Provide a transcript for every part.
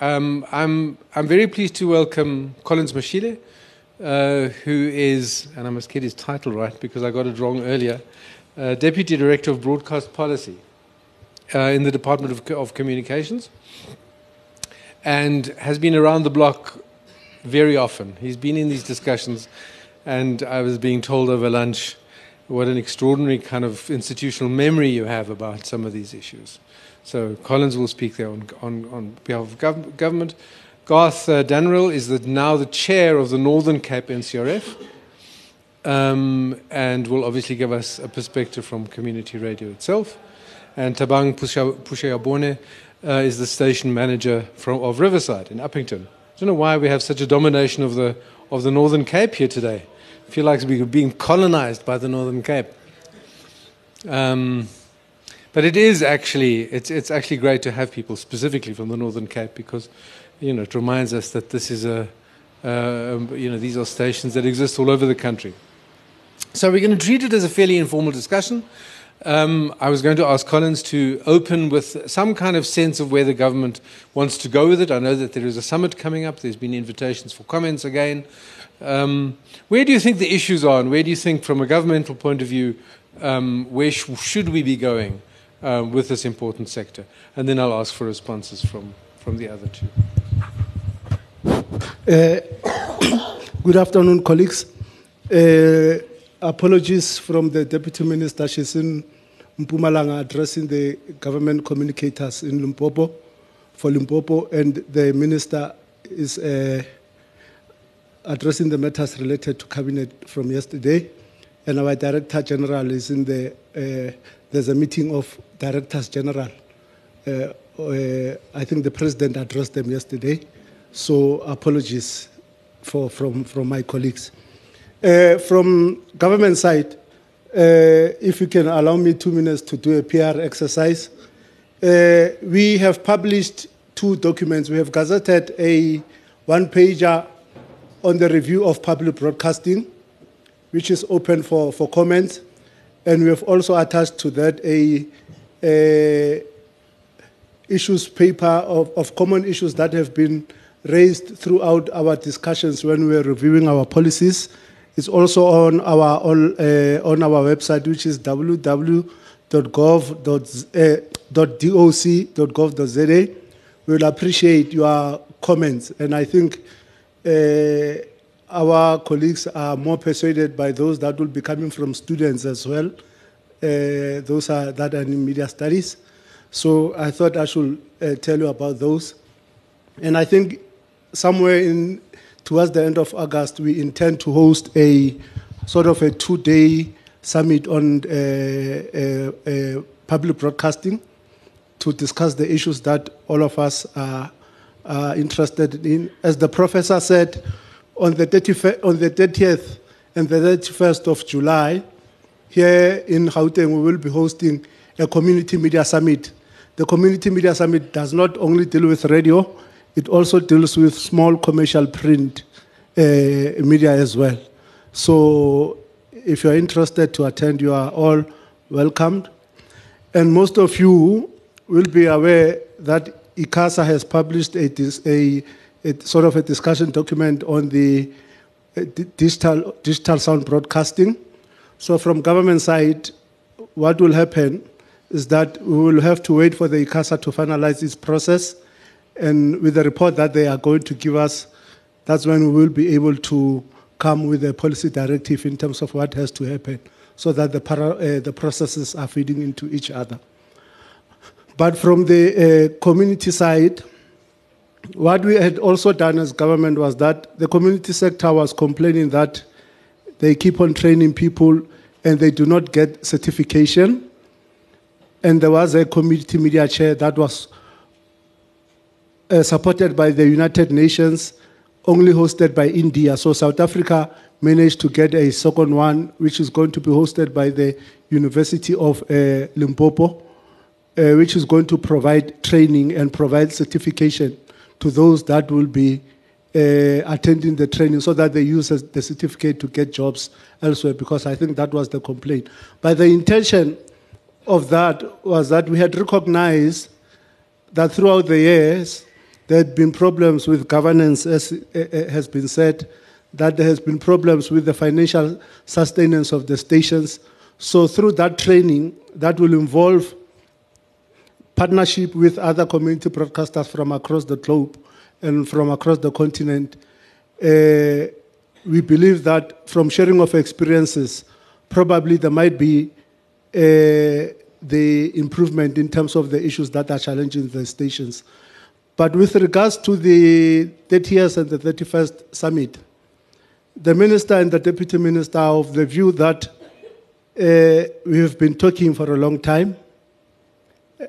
Um, I'm, I'm very pleased to welcome Collins Mashile, uh, who is, and I must get his title right because I got it wrong earlier, uh, Deputy Director of Broadcast Policy uh, in the Department of, of Communications, and has been around the block very often. He's been in these discussions, and I was being told over lunch what an extraordinary kind of institutional memory you have about some of these issues. So Collins will speak there on, on, on behalf of gov- government. Garth uh, Danneril is the, now the chair of the Northern Cape NCRF um, and will obviously give us a perspective from community radio itself. And Tabang Pushayabone uh, is the station manager from, of Riverside in Upington. I don't know why we have such a domination of the, of the Northern Cape here today. I feel like we're being colonized by the Northern Cape. Um, but it is actually it's it's actually great to have people specifically from the Northern Cape because you know it reminds us that this is a uh, you know these are stations that exist all over the country. So we're going to treat it as a fairly informal discussion. Um, I was going to ask Collins to open with some kind of sense of where the government wants to go with it. I know that there is a summit coming up. There's been invitations for comments again. Um, where do you think the issues are, and where do you think, from a governmental point of view, um, where sh- should we be going um, with this important sector? And then I'll ask for responses from, from the other two. Uh, good afternoon, colleagues. Uh, apologies from the Deputy Minister. She's in Mpumalanga addressing the government communicators in Limpopo for Limpopo, and the Minister is uh, addressing the matters related to Cabinet from yesterday. And our Director General is in the, uh, there's a meeting of Directors General. Uh, uh, I think the President addressed them yesterday. So apologies for, from, from my colleagues. Uh, from government side, uh, if you can allow me two minutes to do a PR exercise. We have published two documents. We have gazetted a one pager on the review of public broadcasting, which is open for, for comments. And we have also attached to that a, a issues paper of, of common issues that have been raised throughout our discussions when we were reviewing our policies. It's also on our on, uh, on our website, which is www.gov.doc.gov.za. We'll appreciate your comments, and I think uh, our colleagues are more persuaded by those that will be coming from students as well. Uh, those are that are in media studies. So I thought I should uh, tell you about those. And I think somewhere in towards the end of August, we intend to host a sort of a two-day summit on uh, uh, uh, public broadcasting to discuss the issues that all of us are, are interested in. As the professor said, on the, 30th, on the 30th and the 31st of July, here in Gauteng, we will be hosting a community media summit. The community media summit does not only deal with radio, it also deals with small commercial print uh, media as well. So if you're interested to attend, you are all welcomed. And most of you will be aware that ICASA has published a, a, sort of a discussion document on the uh, digital, digital sound broadcasting. So from government side, what will happen is that we will have to wait for the ICASA to finalize its process and with the report that they are going to give us, that's when we will be able to come with a policy directive in terms of what has to happen so that the, para, uh, the processes are feeding into each other. But from the uh, community side, what we had also done as government was that the community sector was complaining that they keep on training people and they do not get certification. And there was a community media chair that was uh, supported by the United Nations, only hosted by India. So South Africa managed to get a second one, which is going to be hosted by the University of uh, Limpopo, uh, which is going to provide training and provide certification to those that will be uh, attending the training so that they use the certificate to get jobs elsewhere, because I think that was the complaint. But the intention of that was that we had recognized that throughout the years, There had been problems with governance, as uh, uh, has been said, that there has been problems with the financial sustenance of the stations. So through that training, that will involve partnership with other community broadcasters from across the globe and from across the continent. Uh, we believe that from sharing of experiences, probably there might be uh, the improvement in terms of the issues that are challenging the stations. But with regards to the 30 years and the 31st summit, the minister and the deputy minister are of the view that uh, we have been talking for a long time.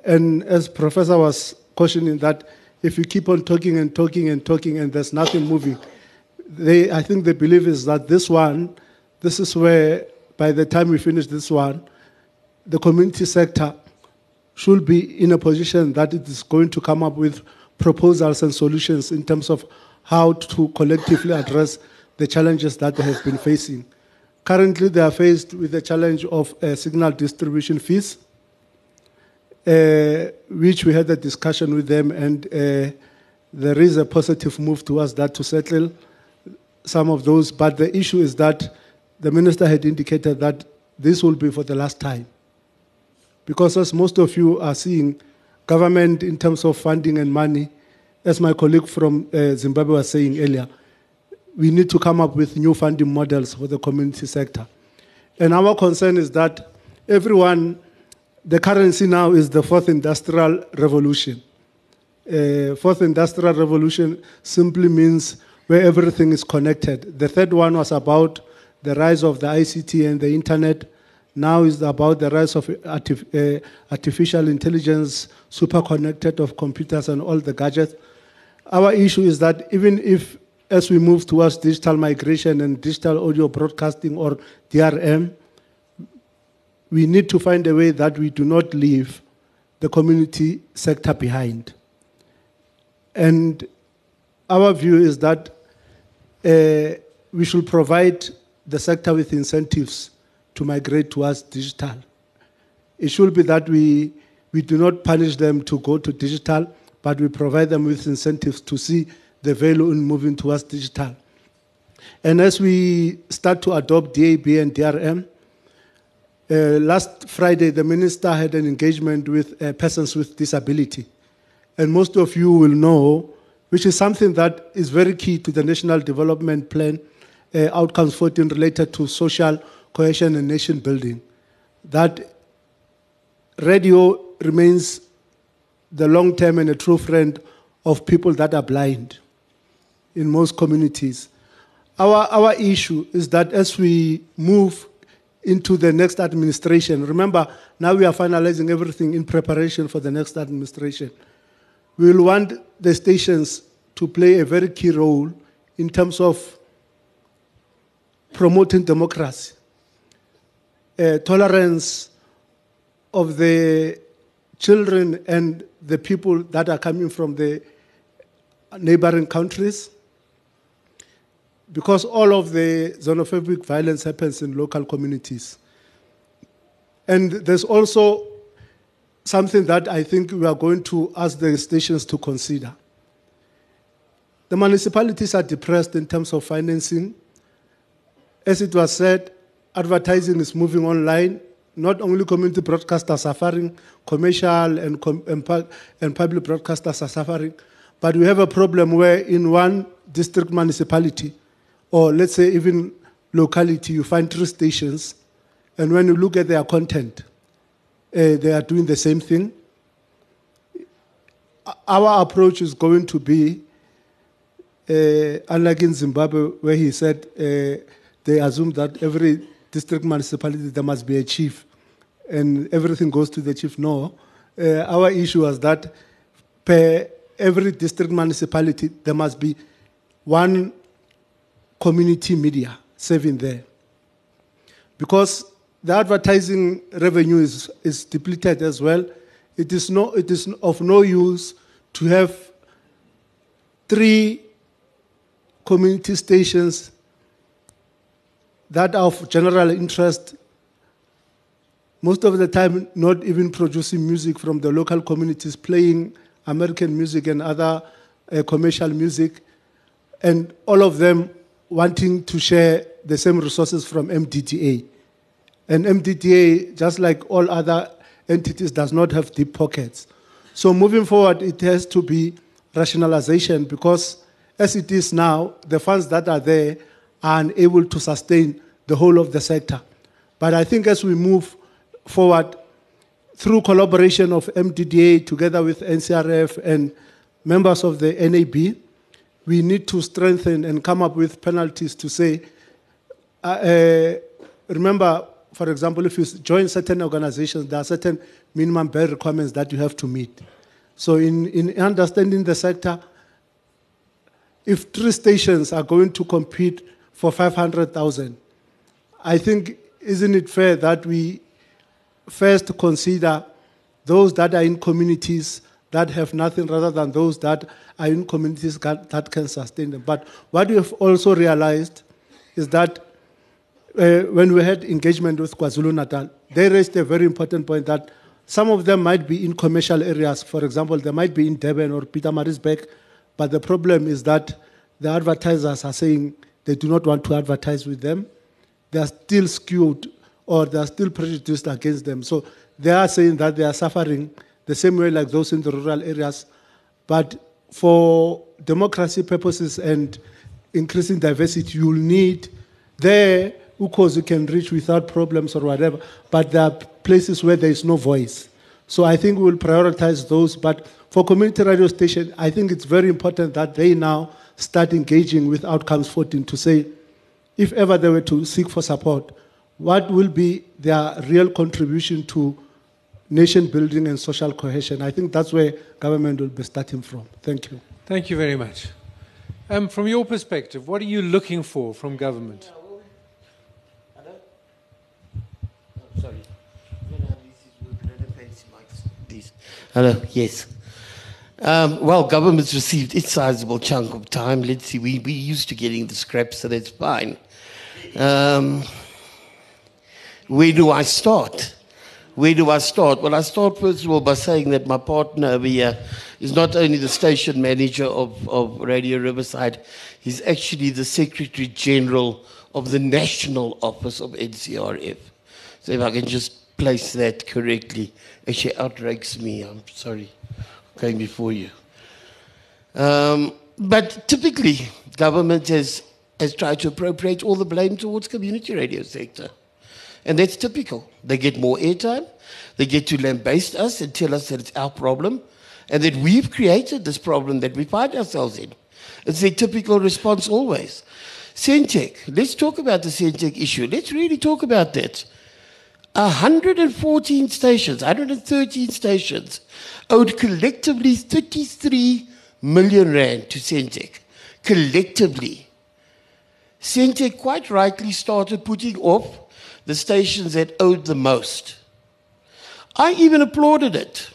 And as Professor was cautioning that if you keep on talking and talking and talking and there's nothing moving, they, I think the belief is that this one, this is where by the time we finish this one, the community sector should be in a position that it is going to come up with proposals and solutions in terms of how to collectively address the challenges that they have been facing. Currently, they are faced with the challenge of uh, signal distribution fees, which we had a discussion with them, and uh, there is a positive move towards that to settle some of those. But the issue is that the minister had indicated that this will be for the last time. Because as most of you are seeing, government in terms of funding and money, as my colleague from uh, Zimbabwe was saying earlier, we need to come up with new funding models for the community sector. And our concern is that everyone, the currency now is the fourth industrial revolution. Uh, fourth industrial revolution simply means where everything is connected. The third one was about the rise of the ICT and the internet. Now is about the rise of artif uh, artificial intelligence, super connected of computers and all the gadgets. Our issue is that even if as we move towards digital migration and digital audio broadcasting or DRM, we need to find a way that we do not leave the community sector behind. And our view is that uh, we should provide the sector with incentives to migrate towards digital. It should be that we, we do not punish them to go to digital, but we provide them with incentives to see the value in moving towards digital. And as we start to adopt DAB and DRM, uh, last Friday the minister had an engagement with uh, persons with disability. And most of you will know, which is something that is very key to the National Development Plan, uh, Outcomes 14 related to social cohesion and nation building, that radio remains the long term and a true friend of people that are blind in most communities. Our, our issue is that as we move into the next administration, remember, now we are finalizing everything in preparation for the next administration. We will want the stations to play a very key role in terms of promoting democracy, uh, tolerance of the children and the people that are coming from the neighboring countries, because all of the xenophobic violence happens in local communities. And there's also something that I think we are going to ask the stations to consider. The municipalities are depressed in terms of financing. As it was said, advertising is moving online. Not only community broadcasters are suffering, commercial and, com- and, pu- and public broadcasters are suffering. But we have a problem where in one district municipality, or let's say even locality, you find three stations, and when you look at their content, uh, they are doing the same thing. Our approach is going to be, uh, unlike in Zimbabwe, where he said uh, they assume that every district municipality there must be a chief, and everything goes to the chief. No, our issue was that per every district municipality there must be one community media serving there. Because the advertising revenue is, is depleted as well. It is, no, it is of no use to have three community stations that are of general interest, most of the time not even producing music from the local communities, playing American music and other uh, commercial music, and all of them wanting to share the same resources from MDDA. And MDDA, just like all other entities, does not have deep pockets. So moving forward, it has to be rationalization because as it is now, the funds that are there are unable to sustain the whole of the sector. But I think as we move forward through collaboration of MDDA together with NCRF and members of the NAB, we need to strengthen and come up with penalties to say, uh, uh, remember, for example, if you join certain organizations, there are certain minimum bare requirements that you have to meet. So, in, in understanding the sector, if three stations are going to compete for 500,000, I think, isn't it fair that we first consider those that are in communities that have nothing rather than those that are in communities that can sustain them. But what we have also realized is that uh, when we had engagement with KwaZulu Natal, they raised a very important point that some of them might be in commercial areas. For example, they might be in Durban or Pietermaritzburg, but the problem is that the advertisers are saying they do not want to advertise with them. They are still skewed or they are still prejudiced against them. So they are saying that they are suffering the same way like those in the rural areas. But for democracy purposes and increasing diversity, you'll need there, of course, you can reach without problems or whatever, but there are places where there is no voice. So I think we'll prioritize those. But for community radio station, I think it's very important that they now start engaging with Outcomes 14 to say, if ever they were to seek for support, what will be their real contribution to nation building and social cohesion. I think that's where government will be starting from. Thank you. Thank you very much. Um, from your perspective, what are you looking for from government? Sorry. Hello, yes. Um, well, government's received its sizable chunk of time. Let's see, we, we used to getting the scraps, so that's fine. Um, where do I start? Where do I start? Well, I start first of all by saying that my partner over here is not only the station manager of, of Radio Riverside, he's actually the Secretary General of the National Office of NCRF. So if I can just place that correctly, actually outranks me. I'm sorry, going before you. Um, but typically, government has, has tried to appropriate all the blame towards community radio sector. And that's typical. They get more airtime, they get to lambaste us and tell us that it's our problem, and that we've created this problem that we find ourselves in. It's their typical response always. Sentech, let's talk about the Sentech issue. Let's really talk about that. 114 stations, 113 stations, owed collectively 33 million rand to Sentech. Collectively. Sentech quite rightly started putting off the stations that owed the most. I even applauded it.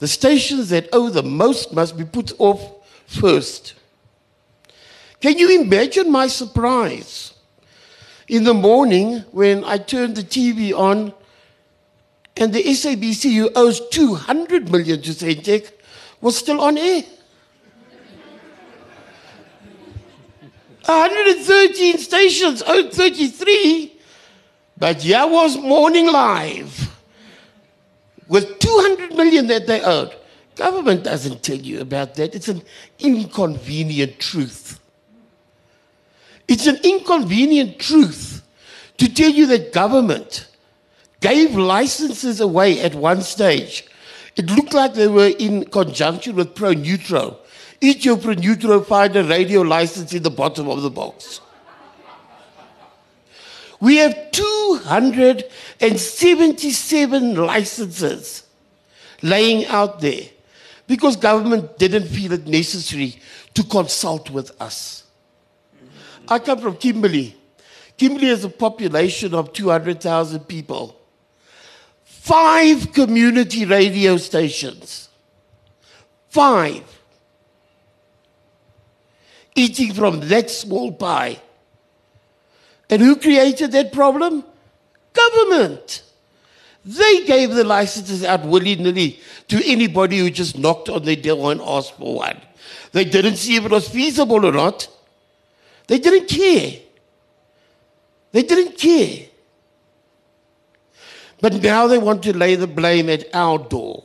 The stations that owe the most must be put off first. Can you imagine my surprise in the morning when I turned the TV on and the SABC, who owes 200 million to Sentech, was still on air? 113 stations owed 33 but was Morning Live with 200 million that they owed. Government doesn't tell you about that. It's an inconvenient truth. It's an inconvenient truth to tell you that government gave licenses away at one stage. It looked like they were in conjunction with Pronutro. Each your Pronutro find a radio license in the bottom of the box. We have 277 licenses laying out there because government didn't feel it necessary to consult with us. I come from Kimberley. Kimberley has a population of 200,000 people. Five community radio stations. Five. Eating from that small pie. And who created that problem? Government. They gave the licenses out willy nilly to anybody who just knocked on their door and asked for one. They didn't see if it was feasible or not. They didn't care. They didn't care. But now they want to lay the blame at our door.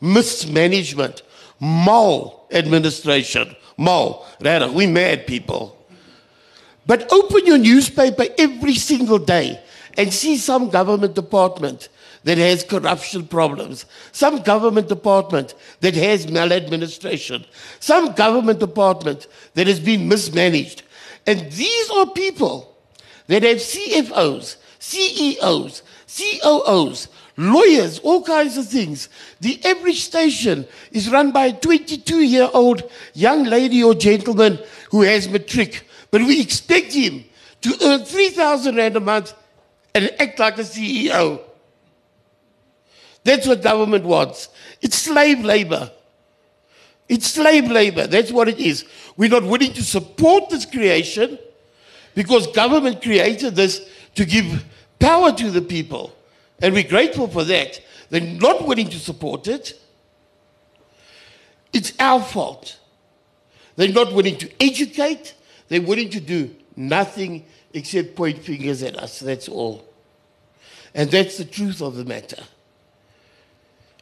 Mismanagement, mal administration, mal. Rather, we mad people. But open your newspaper every single day and see some government department that has corruption problems, some government department that has maladministration, some government department that has been mismanaged. And these are people that have CFOs, CEOs, COOs, lawyers, all kinds of things. The average station is run by a 22 year old young lady or gentleman who has matric, but we expect him to earn 3,000 Rand a month and act like a CEO. That's what government wants. It's slave labor. It's slave labor. That's what it is. We're not willing to support this creation because government created this to give power to the people. And we're grateful for that. They're not willing to support it. It's our fault. They're not willing to educate. They're willing to do nothing except point fingers at us. That's all. And that's the truth of the matter.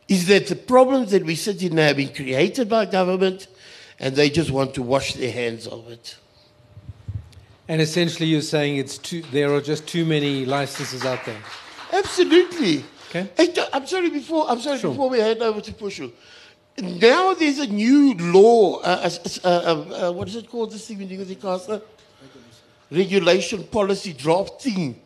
Is that the problems that we sit in now have been created by government and they just want to wash their hands of it. And essentially, you're saying it's too, there are just too many licenses out there. Absolutely. Okay. Hey, I'm sorry before I'm sorry Sure. before we hand over to Pushu. Now there's a new law. Uh, uh, uh, uh, what is it called? This thing go to Casa? Regulation policy drafting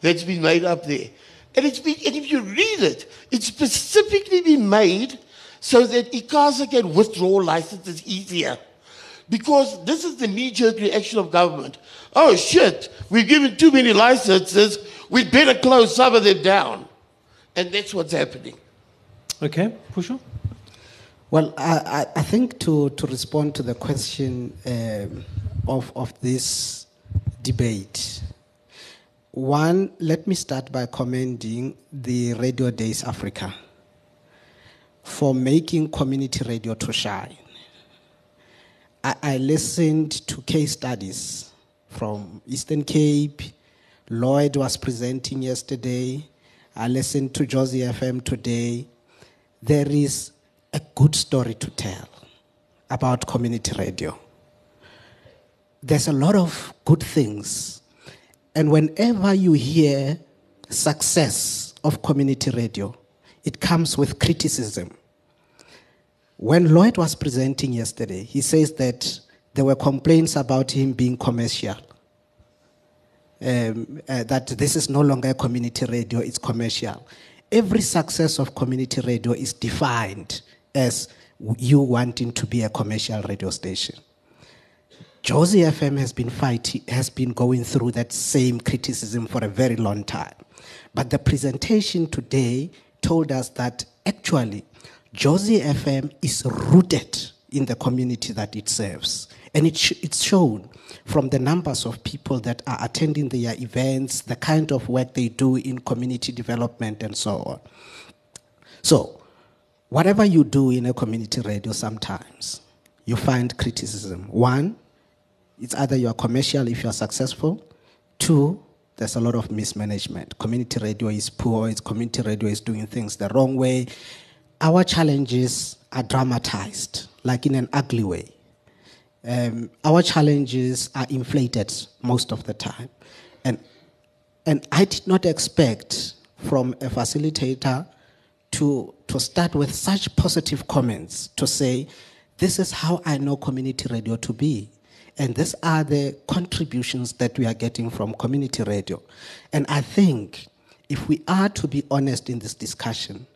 that's been made up there. And it's been, and if you read it, it's specifically been made so that ICASA can withdraw licenses easier. Because this is the knee-jerk reaction of government. Oh shit, we've given too many licenses, we'd better close some of them down. And that's what's happening. Okay, Pusho? Well, I, I, think to, to respond to the question um, of, of this debate, one, let me start by commending the Radio Days Africa for making community radio to shine. I, I listened to case studies from Eastern Cape. Lloyd was presenting yesterday. I listened to Jozi FM today. There is a good story to tell about community radio. There's a lot of good things. And whenever you hear success of community radio, it comes with criticism. When Lloyd was presenting yesterday, he says that there were complaints about him being commercial. Um, uh, that this is no longer a community radio, it's commercial. Every success of community radio is defined as you wanting to be a commercial radio station. Jozi FM has been fighting, has been going through that same criticism for a very long time. But the presentation today told us that actually Jozi FM is rooted in the community that it serves. And it sh- it's shown from the numbers of people that are attending their events, the kind of work they do in community development, and so on. So, whatever you do in a community radio, sometimes you find criticism. One, it's either you are commercial if you are successful. Two, there's a lot of mismanagement. Community radio is poor, it's community radio is doing things the wrong way. Our challenges are dramatized, like in an ugly way. Um, our challenges are inflated most of the time. And, and I did not expect from a facilitator to, to start with such positive comments to say, this is how I know community radio to be. And these are the contributions that we are getting from community radio. And I think if we are to be honest in this discussion,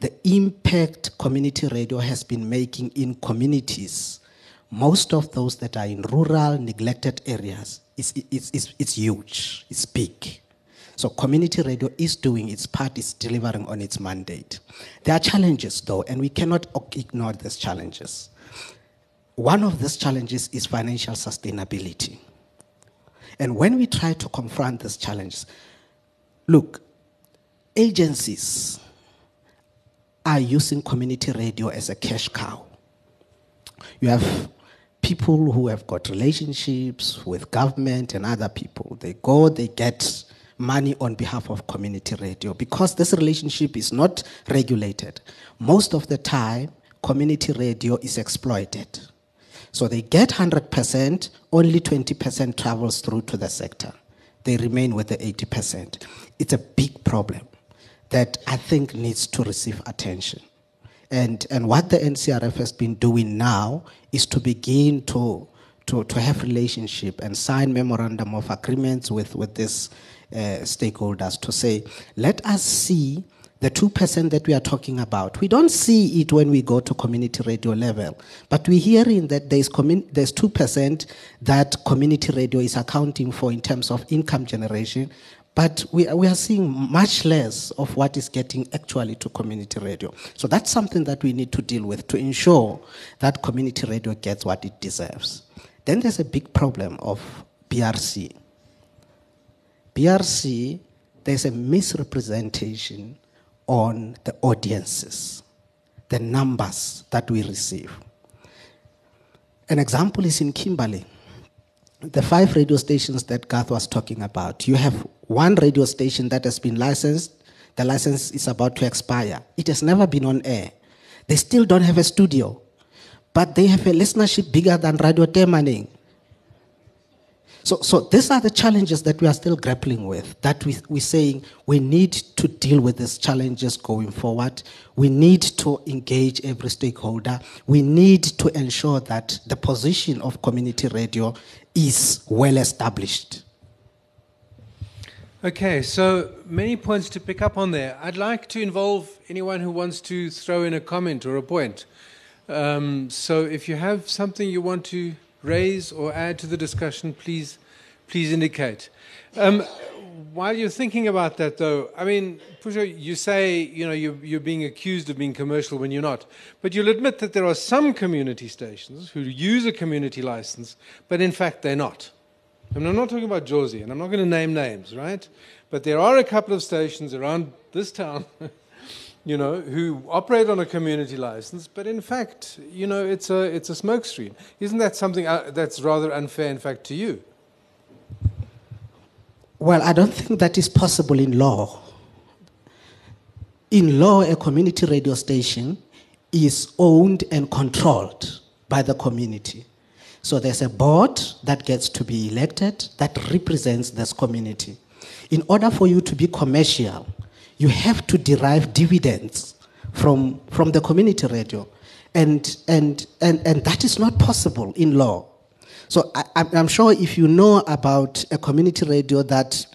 the impact community radio has been making in communities, most of those that are in rural, neglected areas, is, is, is, it's huge, it's big. So community radio is doing its part, is delivering on its mandate. There are challenges though, and we cannot ignore these challenges. One of these challenges is financial sustainability. And when we try to confront these challenges, look, agencies are using community radio as a cash cow. You have people who have got relationships with government and other people. They go, they get money on behalf of community radio because this relationship is not regulated. Most of the time, community radio is exploited. So they get 100%, only 20% travels through to the sector. They remain with the 80%. It's a big problem that I think needs to receive attention. And, and what the NCRF has been doing now is to begin to, to, to have relationship and sign memorandum of agreements with, with these uh, stakeholders to say, let us see the 2% that we are talking about. We don't see it when we go to community radio level, but we're hearing that there's, commun- there's 2% that community radio is accounting for in terms of income generation, but we, we are seeing much less of what is getting actually to community radio. So that's something that we need to deal with to ensure that community radio gets what it deserves. Then there's a big problem of BRC. BRC, there's a misrepresentation on the audiences, the numbers that we receive. An example is in Kimberley. The five radio stations that Garth was talking about, you have one radio station that has been licensed. The license is about to expire. It has never been on air. They still don't have a studio, but they have a listenership bigger than Radio Temaneng. So, so these are the challenges that we are still grappling with, that we, we're saying we need to deal with these challenges going forward. We need to engage every stakeholder. We need to ensure that the position of community radio is well established. Okay, so many points to pick up on there. I'd like to involve anyone who wants to throw in a comment or a point. Um, so if you have something you want to raise or add to the discussion, please, please indicate. Um, while you're thinking about that, though, I mean, Pusho, you say you know you're, you're being accused of being commercial when you're not, but you'll admit that there are some community stations who use a community license, but in fact they're not. I mean, I'm not talking about Jozi, and I'm not going to name names, right? But there are a couple of stations around this town you know, who operate on a community license, but in fact, you know, it's a, it's a smokescreen. Isn't that something uh, that's rather unfair, in fact, to you? Well, I don't think that is possible in law. In law, a community radio station is owned and controlled by the community. So there's a board that gets to be elected that represents this community. In order for you to be commercial, you have to derive dividends from, from the community radio. And, and, and, and that is not possible in law. So I, I'm sure if you know about a community radio that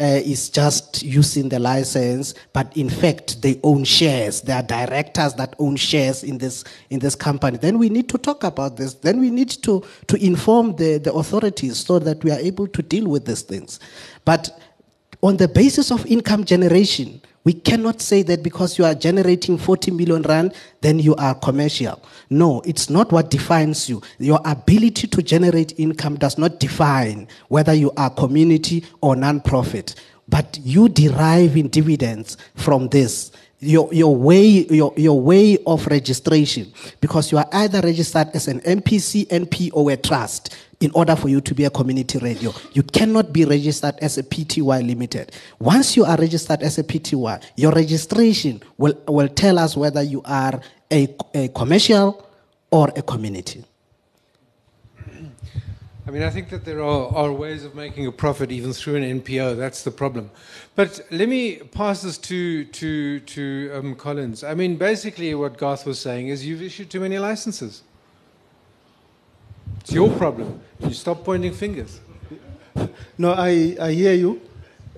uh, is just using the license, but in fact they own shares. There are directors that own shares in this in this company. Then we need to talk about this. Then we need to to inform the, the authorities so that we are able to deal with these things. But on the basis of income generation, we cannot say that because you are generating 40 million rand, then you are commercial. No, it's not what defines you. Your ability to generate income does not define whether you are community or non-profit. But you derive in dividends from this your, your way your, your way of registration because you are either registered as an NPC, NP, or a trust in order for you to be a community radio. You cannot be registered as a PTY limited. Once you are registered as a PTY, your registration will, will tell us whether you are a, a commercial or a community. I mean, I think that there are, are ways of making a profit even through an NPO. That's the problem. But let me pass this to, to, to um, Collins. I mean, basically, what Garth was saying is you've issued too many licenses. It's your problem. You stop pointing fingers. No, I, I hear you.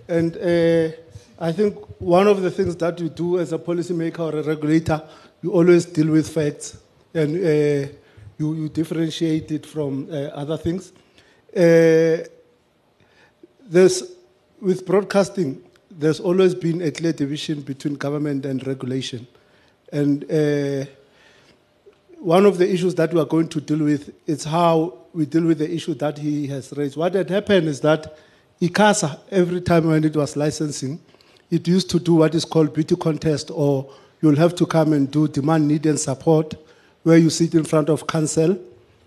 And uh, I think one of the things that you do as a policymaker or a regulator, you always deal with facts. And uh, you, you differentiate it from uh, other things. Uh, there's, with broadcasting, there's always been a clear division between government and regulation. And uh, one of the issues that we are going to deal with is how we deal with the issue that he has raised. What had happened is that ICASA, every time when it was licensing, it used to do what is called beauty contest, or you'll have to come and do demand, need, and support where you sit in front of council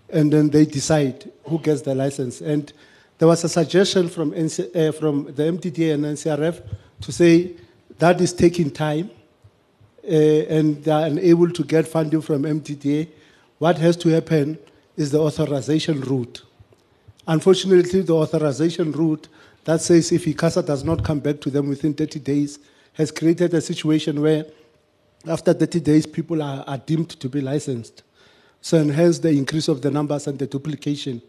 and then they decide who gets the license. And there was a suggestion from, NC, uh, from the MDDA and NCRF to say that is taking time and they are unable to get funding from MDDA, What has to happen is the authorization route. Unfortunately, the authorization route that says if ICASA does not come back to them within 30 days has created a situation where after 30 days people are, are deemed to be licensed. So, and hence the increase of the numbers and the duplication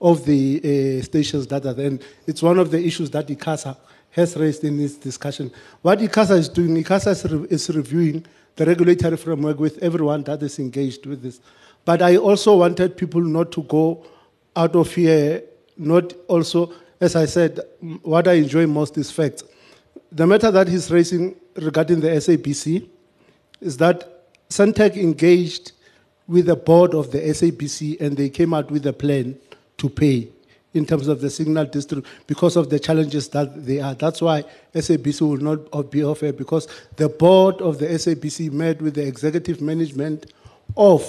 of the uh, stations that are there. And it's one of the issues that ICASA has raised in this discussion. What ICASA is doing, ICASA is, re- is reviewing the regulatory framework with everyone that is engaged with this. But I also wanted people not to go out of here, not also, as I said, what I enjoy most is facts. The matter that he's raising regarding the SABC is that Sentech engaged with the board of the SABC and they came out with a plan to pay in terms of the signal district because of the challenges that they are. That's why SABC will not be offered because the board of the SABC met with the executive management of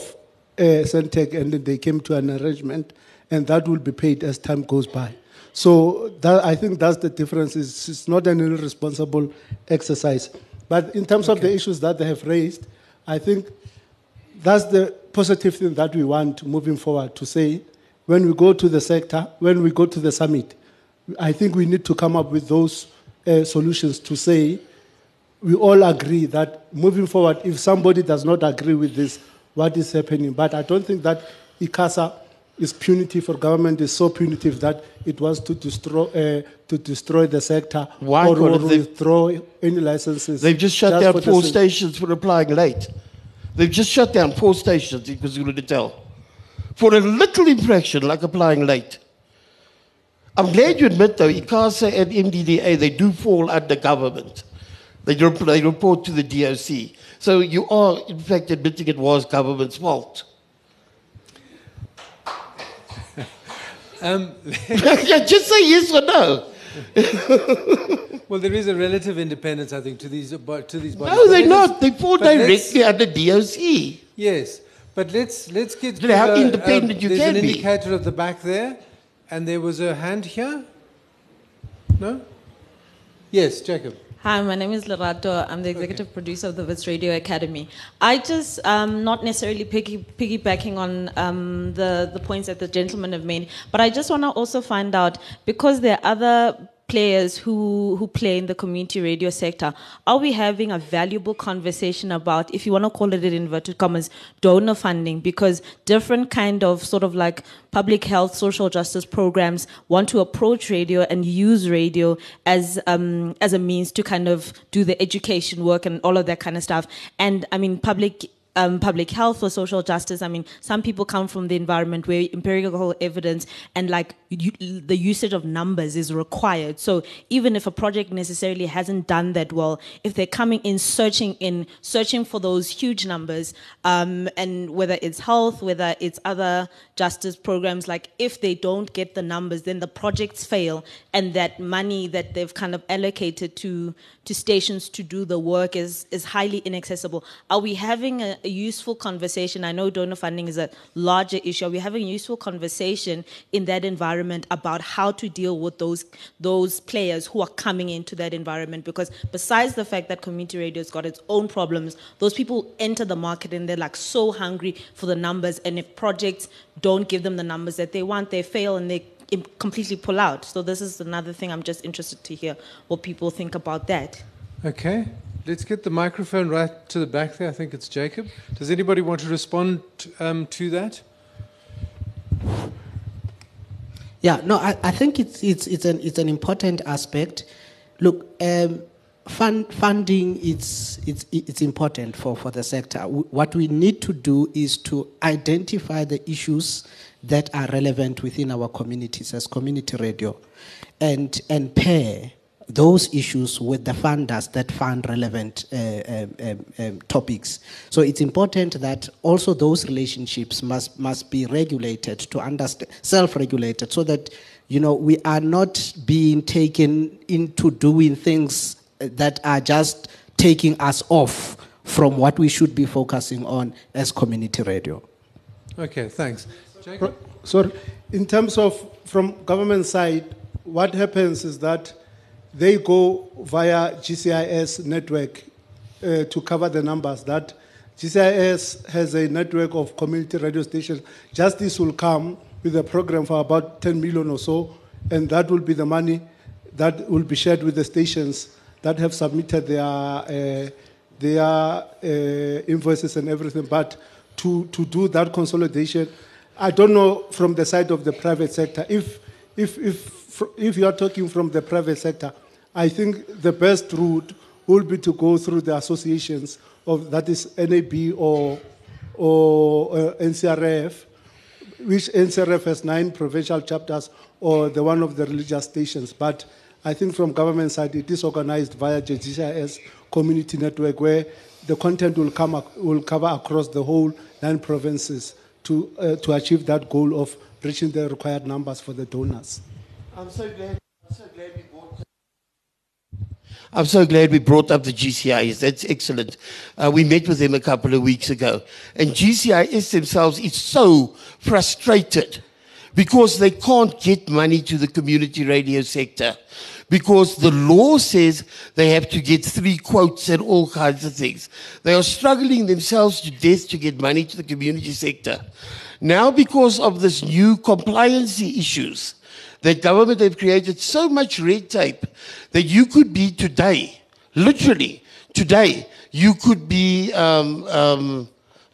uh, Sentech and then they came to an arrangement and that will be paid as time goes by. So that, I think that's the difference. It's, it's not an irresponsible exercise. But in terms of the issues that they have raised, I think that's the positive thing that we want moving forward to say when we go to the sector, when we go to the summit, I think we need to come up with those uh, solutions to say we all agree that moving forward, if somebody does not agree with this, what is happening? But I don't think that ICASA is punitive or government is so punitive that it wants to destroy uh, to destroy the sector Why or, or withdraw any licenses. They've just shut for down four stations for applying late. They've just shut down four stations because you to tell. For a little infraction like applying late. I'm glad you admit though, ICASA and MDDA, they do fall under government. They, rep- they report to the DOC. So you are in fact admitting it was government's fault. Um, Yeah, just say yes or no. well, there is a relative independence, I think, to these to these bodies. No, But they're not. They fall directly under DOC. Yes, but let's let's get. You know how give a- independent a- you There's can an be. indicator at the back there, and there was a hand here. No. Yes, Jacob. Hi, my name is Lerato. I'm the executive producer of the Wits Radio Academy. I just, um, not necessarily piggy, piggybacking on um, the, the points that the gentlemen have made, but I just want to also find out because there are other players who, who play in the community radio sector, are we having a valuable conversation about, if you want to call it in inverted commas, donor funding? Because different kind of sort of like public health, social justice programs want to approach radio and use radio as um, as a means to kind of do the education work and all of that kind of stuff. And I mean, public um, public health or social justice. I mean, some people come from the environment where empirical evidence and like u- the usage of numbers is required. So even if a project necessarily hasn't done that well, if they're coming in searching in searching for those huge numbers, um, and whether it's health, whether it's other justice programs, like if they don't get the numbers, then the projects fail, and that money that they've kind of allocated to to stations to do the work is is highly inaccessible. Are we having a, a useful conversation? I know donor funding is a larger issue. Are we having a useful conversation in that environment about how to deal with those those players who are coming into that environment? Because besides the fact that community radio's got its own problems, those people enter the market and they're like so hungry for the numbers. And if projects don't give them the numbers that they want, they fail and they completely pull out. So this is another thing I'm just interested to hear what people think about that. Okay, let's get the microphone right to the back there. I think it's Jacob. Does anybody want to respond um, to that? Yeah, no, I, I think it's, it's, it's, an, it's an important aspect. Look, um, fund, funding it's, it's, it's important for, for the sector. What we need to do is to identify the issues that are relevant within our communities as community radio and, and pair those issues with the funders that fund relevant uh, um, um, um, topics. So it's important that also those relationships must must be regulated to understand self-regulated, so that you know we are not being taken into doing things that are just taking us off from what we should be focusing on as community radio. Okay, thanks. Jacob? Sorry, in terms of from government side, what happens is that they go via GCIS network uh, to cover the numbers. That GCIS has a network of community radio stations. Justice will come with a program for about 10 million or so, and that will be the money that will be shared with the stations that have submitted their uh, their uh, invoices and everything. But to, to do that consolidation, I don't know from the side of the private sector. If, if, if, if you are talking from the private sector, I think the best route will be to go through the associations of that is NAB or, or uh, NCRF, which NCRF has nine provincial chapters, or the one of the religious stations. But I think from government side, it is organized via GCIS community network where the content will, come, will cover across the whole nine provinces to, uh, to achieve that goal of reaching the required numbers for the donors. I'm so glad. I'm so glad. I'm so glad we brought up the GCIS. That's excellent. Uh, we met with them a couple of weeks ago, and GCIS themselves is so frustrated because they can't get money to the community radio sector because the law says they have to get three quotes and all kinds of things. They are struggling themselves to death to get money to the community sector. Now, because of this new compliancy issues, that government have created so much red tape that you could be today, literally today, you could be um, um,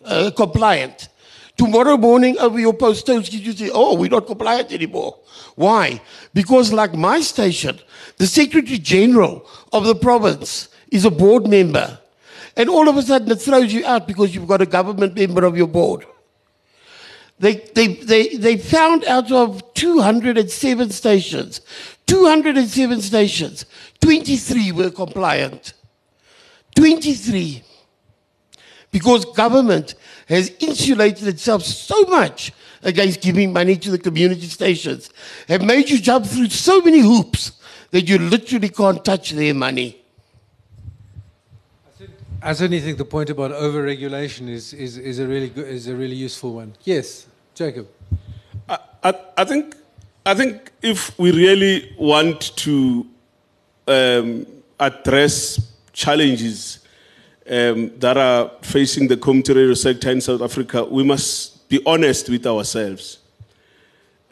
uh, compliant. Tomorrow morning over your post you say, oh, we're not compliant anymore. Why? Because like my station, the Secretary General of the province is a board member. And all of a sudden it throws you out because you've got a government member of your board. They, they, they, they found out of 207 stations, 207 stations, 23 were compliant. 23. Because government has insulated itself so much against giving money to the community stations, have made you jump through so many hoops that you literally can't touch their money. I certainly think the point about overregulation is, is, is, a really good, is a really useful one. Yes, Jacob. I, I, I think I think if we really want to um, address challenges um, that are facing the community radio sector in South Africa, we must be honest with ourselves.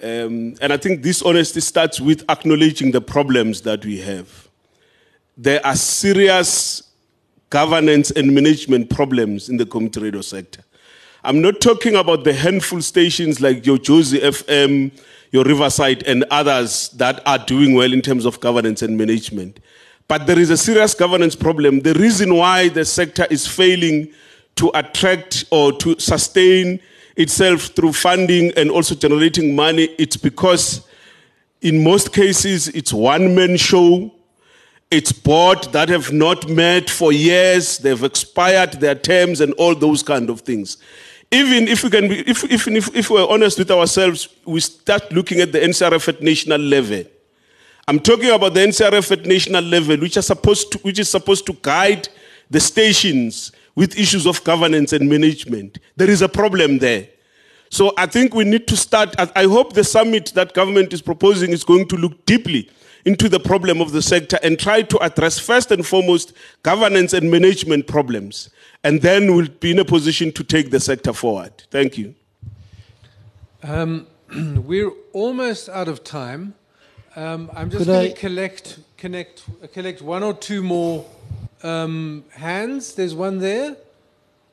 Um, and I think this honesty starts with acknowledging the problems that we have. There are serious governance and management problems in the community radio sector. I'm not talking about the handful stations like your Jozi FM, your Riverside, and others that are doing well in terms of governance and management. But there is a serious governance problem. The reason why the sector is failing to attract or to sustain itself through funding and also generating money, it's because in most cases it's one man show. It's board that have not met for years, they've expired their terms and all those kind of things. Even if we can be, if, if, if, if we're honest with ourselves, we start looking at the NCRF at national level. I'm talking about the NCRF at national level, which, are supposed to, which is supposed to guide the stations with issues of governance and management. There is a problem there. So I think we need to start. I hope the summit that government is proposing is going to look deeply into the problem of the sector and try to address first and foremost governance and management problems. And then we'll be in a position to take the sector forward. Thank you. Um, we're almost out of time. Um, I'm just going to collect, connect, collect one or two more um, hands. There's one there.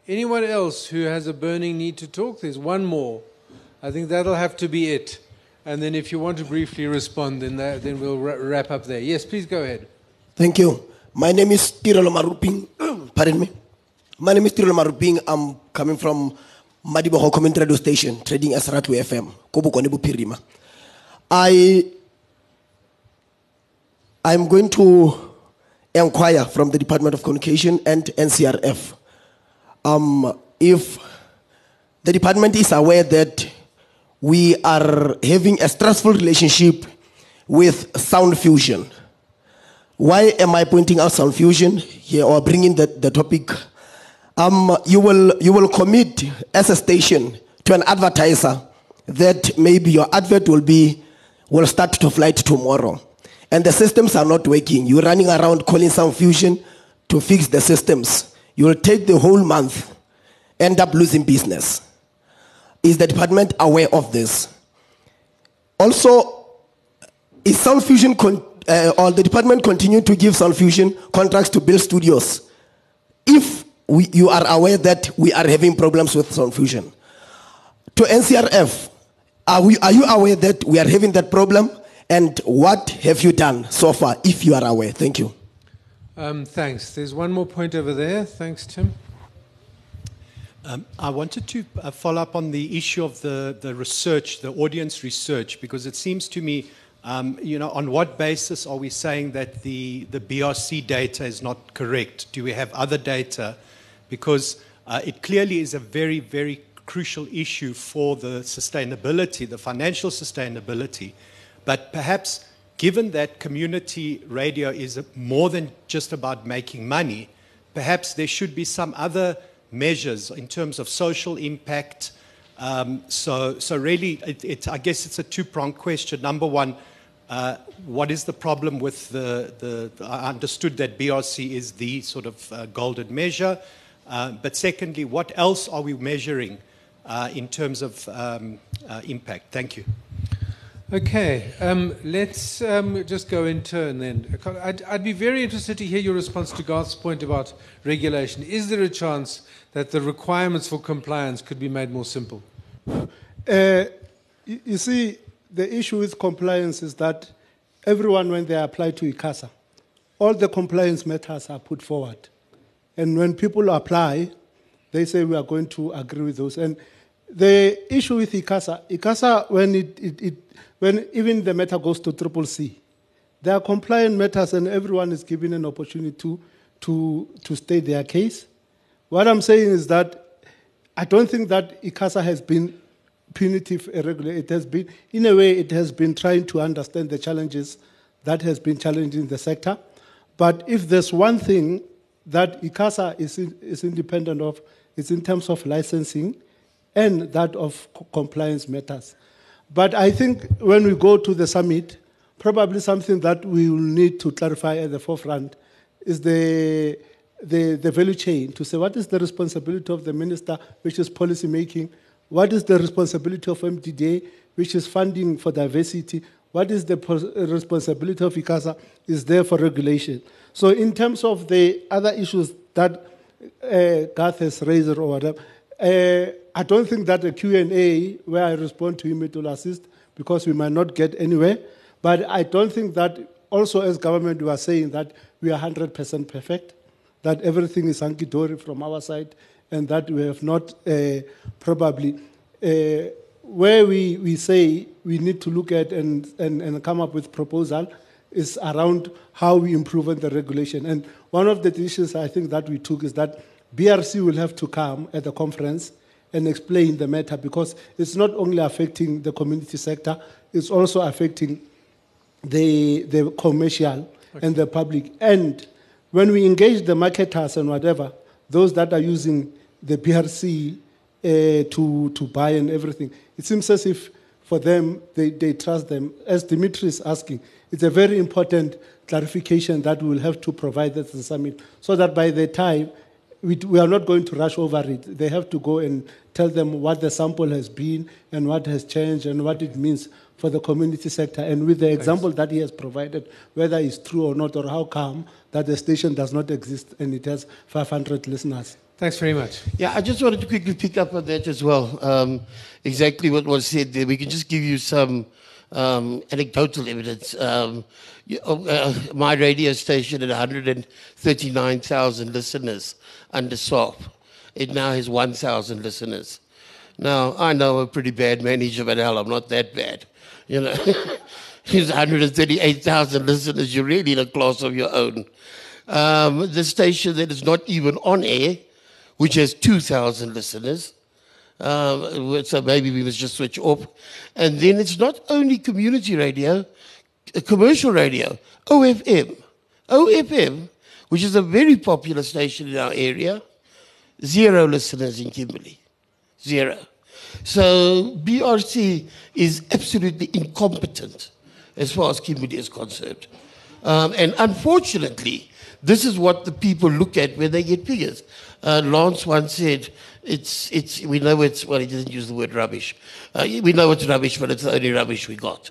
Anyone else who has a burning need to talk? There's one more. I think that'll have to be it. And then if you want to briefly respond, then, that, then we'll ra- wrap up there. Yes, please go ahead. Thank you. My name is Tirolo Maruping. Pardon me. My name is Tirolo Maruping. I'm coming from Madiboho Community Radio Station, trading as Ratu FM, Kobukone Bupirima. I I'm going to inquire from the Department of Communication and NCRF um, if the department is aware that we are having a stressful relationship with Sound Fusion. Why am I pointing out Sound Fusion? Here or bringing the, the topic? Um, you, will, you will commit as a station to an advertiser that maybe your advert will be will start to flight tomorrow. And the systems are not working. You're running around calling Sound Fusion to fix the systems. You will take the whole month end up losing business is the department aware of this also is sound fusion con- uh, or the department continue to give sound fusion contracts to build studios if we, you are aware that we are having problems with sound fusion to ncrf are, we, are you aware that we are having that problem and what have you done so far if you are aware thank you Um, thanks. There's one more point over there. Thanks, Tim. Um, I wanted to uh, follow up on the issue of the, the research, the audience research, because it seems to me, um, you know, on what basis are we saying that the, the BRC data is not correct? Do we have other data? Because uh, it clearly is a very, very crucial issue for the sustainability, the financial sustainability. But perhaps given that community radio is more than just about making money, perhaps there should be some other measures in terms of social impact. Um, so, so really, it, it, I guess it's a two-pronged question. Number one, uh, what is the problem with the, the, the, I understood that BRC is the sort of uh, golden measure. Uh, but secondly, what else are we measuring uh, in terms of um, uh, impact? Thank you. Okay, um, let's um, just go in turn then. I'd, I'd be very interested to hear your response to Garth's point about regulation. Is there a chance that the requirements for compliance could be made more simple? Uh, you, see, the issue with compliance is that everyone, when they apply to ICASA, all the compliance matters are put forward. And when people apply, they say we are going to agree with those. And the issue with ICASA, ICASA, when it, it, it when even the matter goes to Triple C, there are compliant matters and everyone is given an opportunity to, to, to state their case. What I'm saying is that I don't think that ICASA has been punitive irregular. It has been, in a way, it has been trying to understand the challenges that has been challenging the sector. But if there's one thing that ICASA is, is independent of, it's in terms of licensing and that of co- compliance matters. But I think when we go to the summit, probably something that we will need to clarify at the forefront is the, the, the value chain to say what is the responsibility of the minister, which is policy making, what is the responsibility of MDDA, which is funding for diversity, what is the responsibility of ICASA, is there for regulation. So in terms of the other issues that uh, Garth has raised or whatever, uh, I don't think that a Q&A where I respond to him it will assist because we might not get anywhere. But I don't think that also as government we are saying that we are 100% perfect, that everything is hunky-dory from our side, and that we have not uh, probably uh, where we, we say we need to look at and, and, and come up with proposal is around how we improve on the regulation. And one of the decisions I think that we took is that BRC will have to come at the conference and explain the matter because it's not only affecting the community sector, it's also affecting the, the commercial and the public. And when we engage the marketers and whatever, those that are using the BRC uh, to, to buy and everything, it seems as if for them, they, they trust them. As Dimitri is asking, it's a very important clarification that we will have to provide at the summit so that by the time we, we are not going to rush over it. They have to go and tell them what the sample has been and what has changed and what it means for the community sector. And with the example that he has provided, whether it's true or not, or how come that the station does not exist and it has 500 listeners. Thanks very much. Yeah, I just wanted to quickly pick up on that as well. Um, exactly what was said there. We can just give you some um, anecdotal evidence. Um, you, uh, my radio station at 139,000 listeners under SWAP. It now has 1,000 listeners. Now, I know I'm a pretty bad manager, but hell, I'm not that bad. You know, he's 138,000 listeners. You're really in a class of your own. Um, the station that is not even on air, which has 2,000 listeners, um, so maybe we must just switch off. And then it's not only community radio, uh, commercial radio, OFM. OFM, which is a very popular station in our area, zero listeners in Kimberley. Zero. So BRC is absolutely incompetent as far as Kimberley is concerned. Um, and unfortunately, this is what the people look at when they get figures. Uh, Lance once said, it's, it's, we know it's, well, he didn't use the word rubbish. Uh, we know it's rubbish, but it's the only rubbish we got.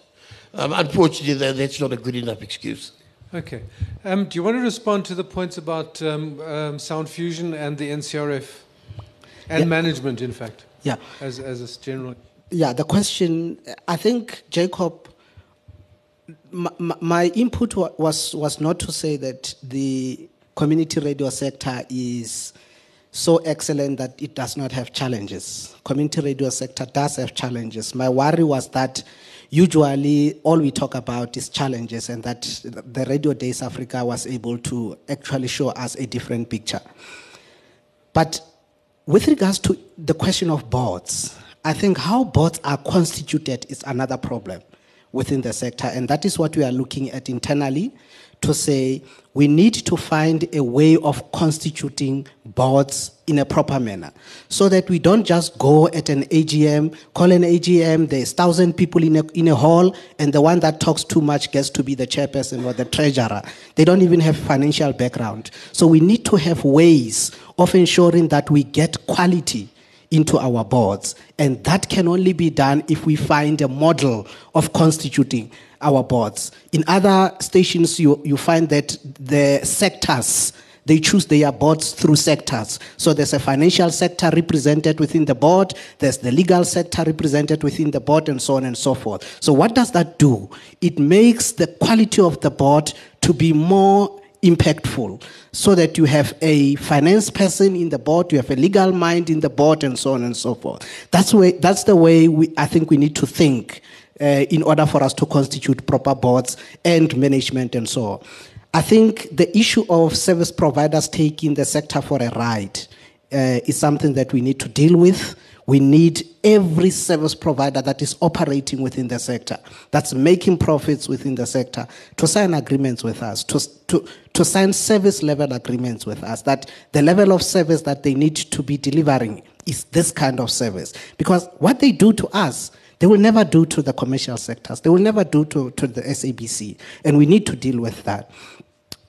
Um, unfortunately, that, that's not a good enough excuse. Okay. Um, do you want to respond to the points about um, um, sound fusion and the NCRF and Yeah. management, in fact, Yeah. as, as a general? Yeah, the question, I think, Jacob, my, my- input was, was not to say that the community radio sector is so excellent that it does not have challenges. Community radio sector does have challenges. My worry was that usually all we talk about is challenges and that the Radio Days Africa was able to actually show us a different picture. But with regards to the question of boards, I think how boards are constituted is another problem within the sector. And that is what we are looking at internally to say we need to find a way of constituting boards in a proper manner so that we don't just go at an AGM, call an AGM, there's thousand people in a, in a hall, and the one that talks too much gets to be the chairperson or the treasurer. They don't even have financial background. So we need to have ways of ensuring that we get quality into our boards. And that can only be done if we find a model of constituting our boards. In other stations, you, you find that the sectors, they choose their boards through sectors. So there's a financial sector represented within the board, there's the legal sector represented within the board, and so on and so forth. So what does that do? It makes the quality of the board to be more impactful so that you have a finance person in the board, you have a legal mind in the board, and so on and so forth. That's, way, that's the way we, I think we need to think uh, in order for us to constitute proper boards and management and so on. I think the issue of service providers taking the sector for a ride uh, is something that we need to deal with. We need every service provider that is operating within the sector, that's making profits within the sector, to sign agreements with us, to, to, to sign service level agreements with us, that the level of service that they need to be delivering is this kind of service. Because what they do to us, they will never do to the commercial sectors, they will never do to, to the SABC, and we need to deal with that.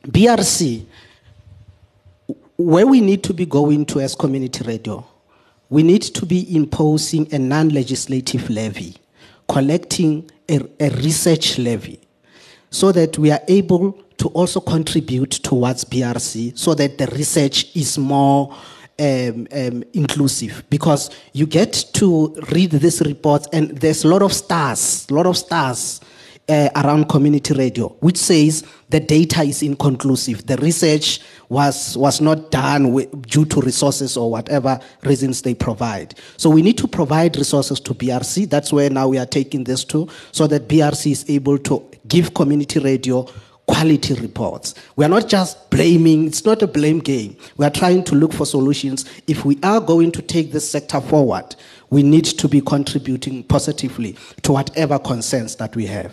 BRC, where we need to be going to as community radio, we need to be imposing a non legislative levy, collecting a, a research levy, so that we are able to also contribute towards BRC so that the research is more um, um, inclusive. Because you get to read this report and there's a lot of stars, a lot of stars uh, around community radio, which says the data is inconclusive. The research was, was not done with, due to resources or whatever reasons they provide. So we need to provide resources to BRC. That's where now we are taking this to, so that BRC is able to give community radio quality reports. We are not just blaming, it's not a blame game. We are trying to look for solutions. If we are going to take this sector forward, we need to be contributing positively to whatever concerns that we have.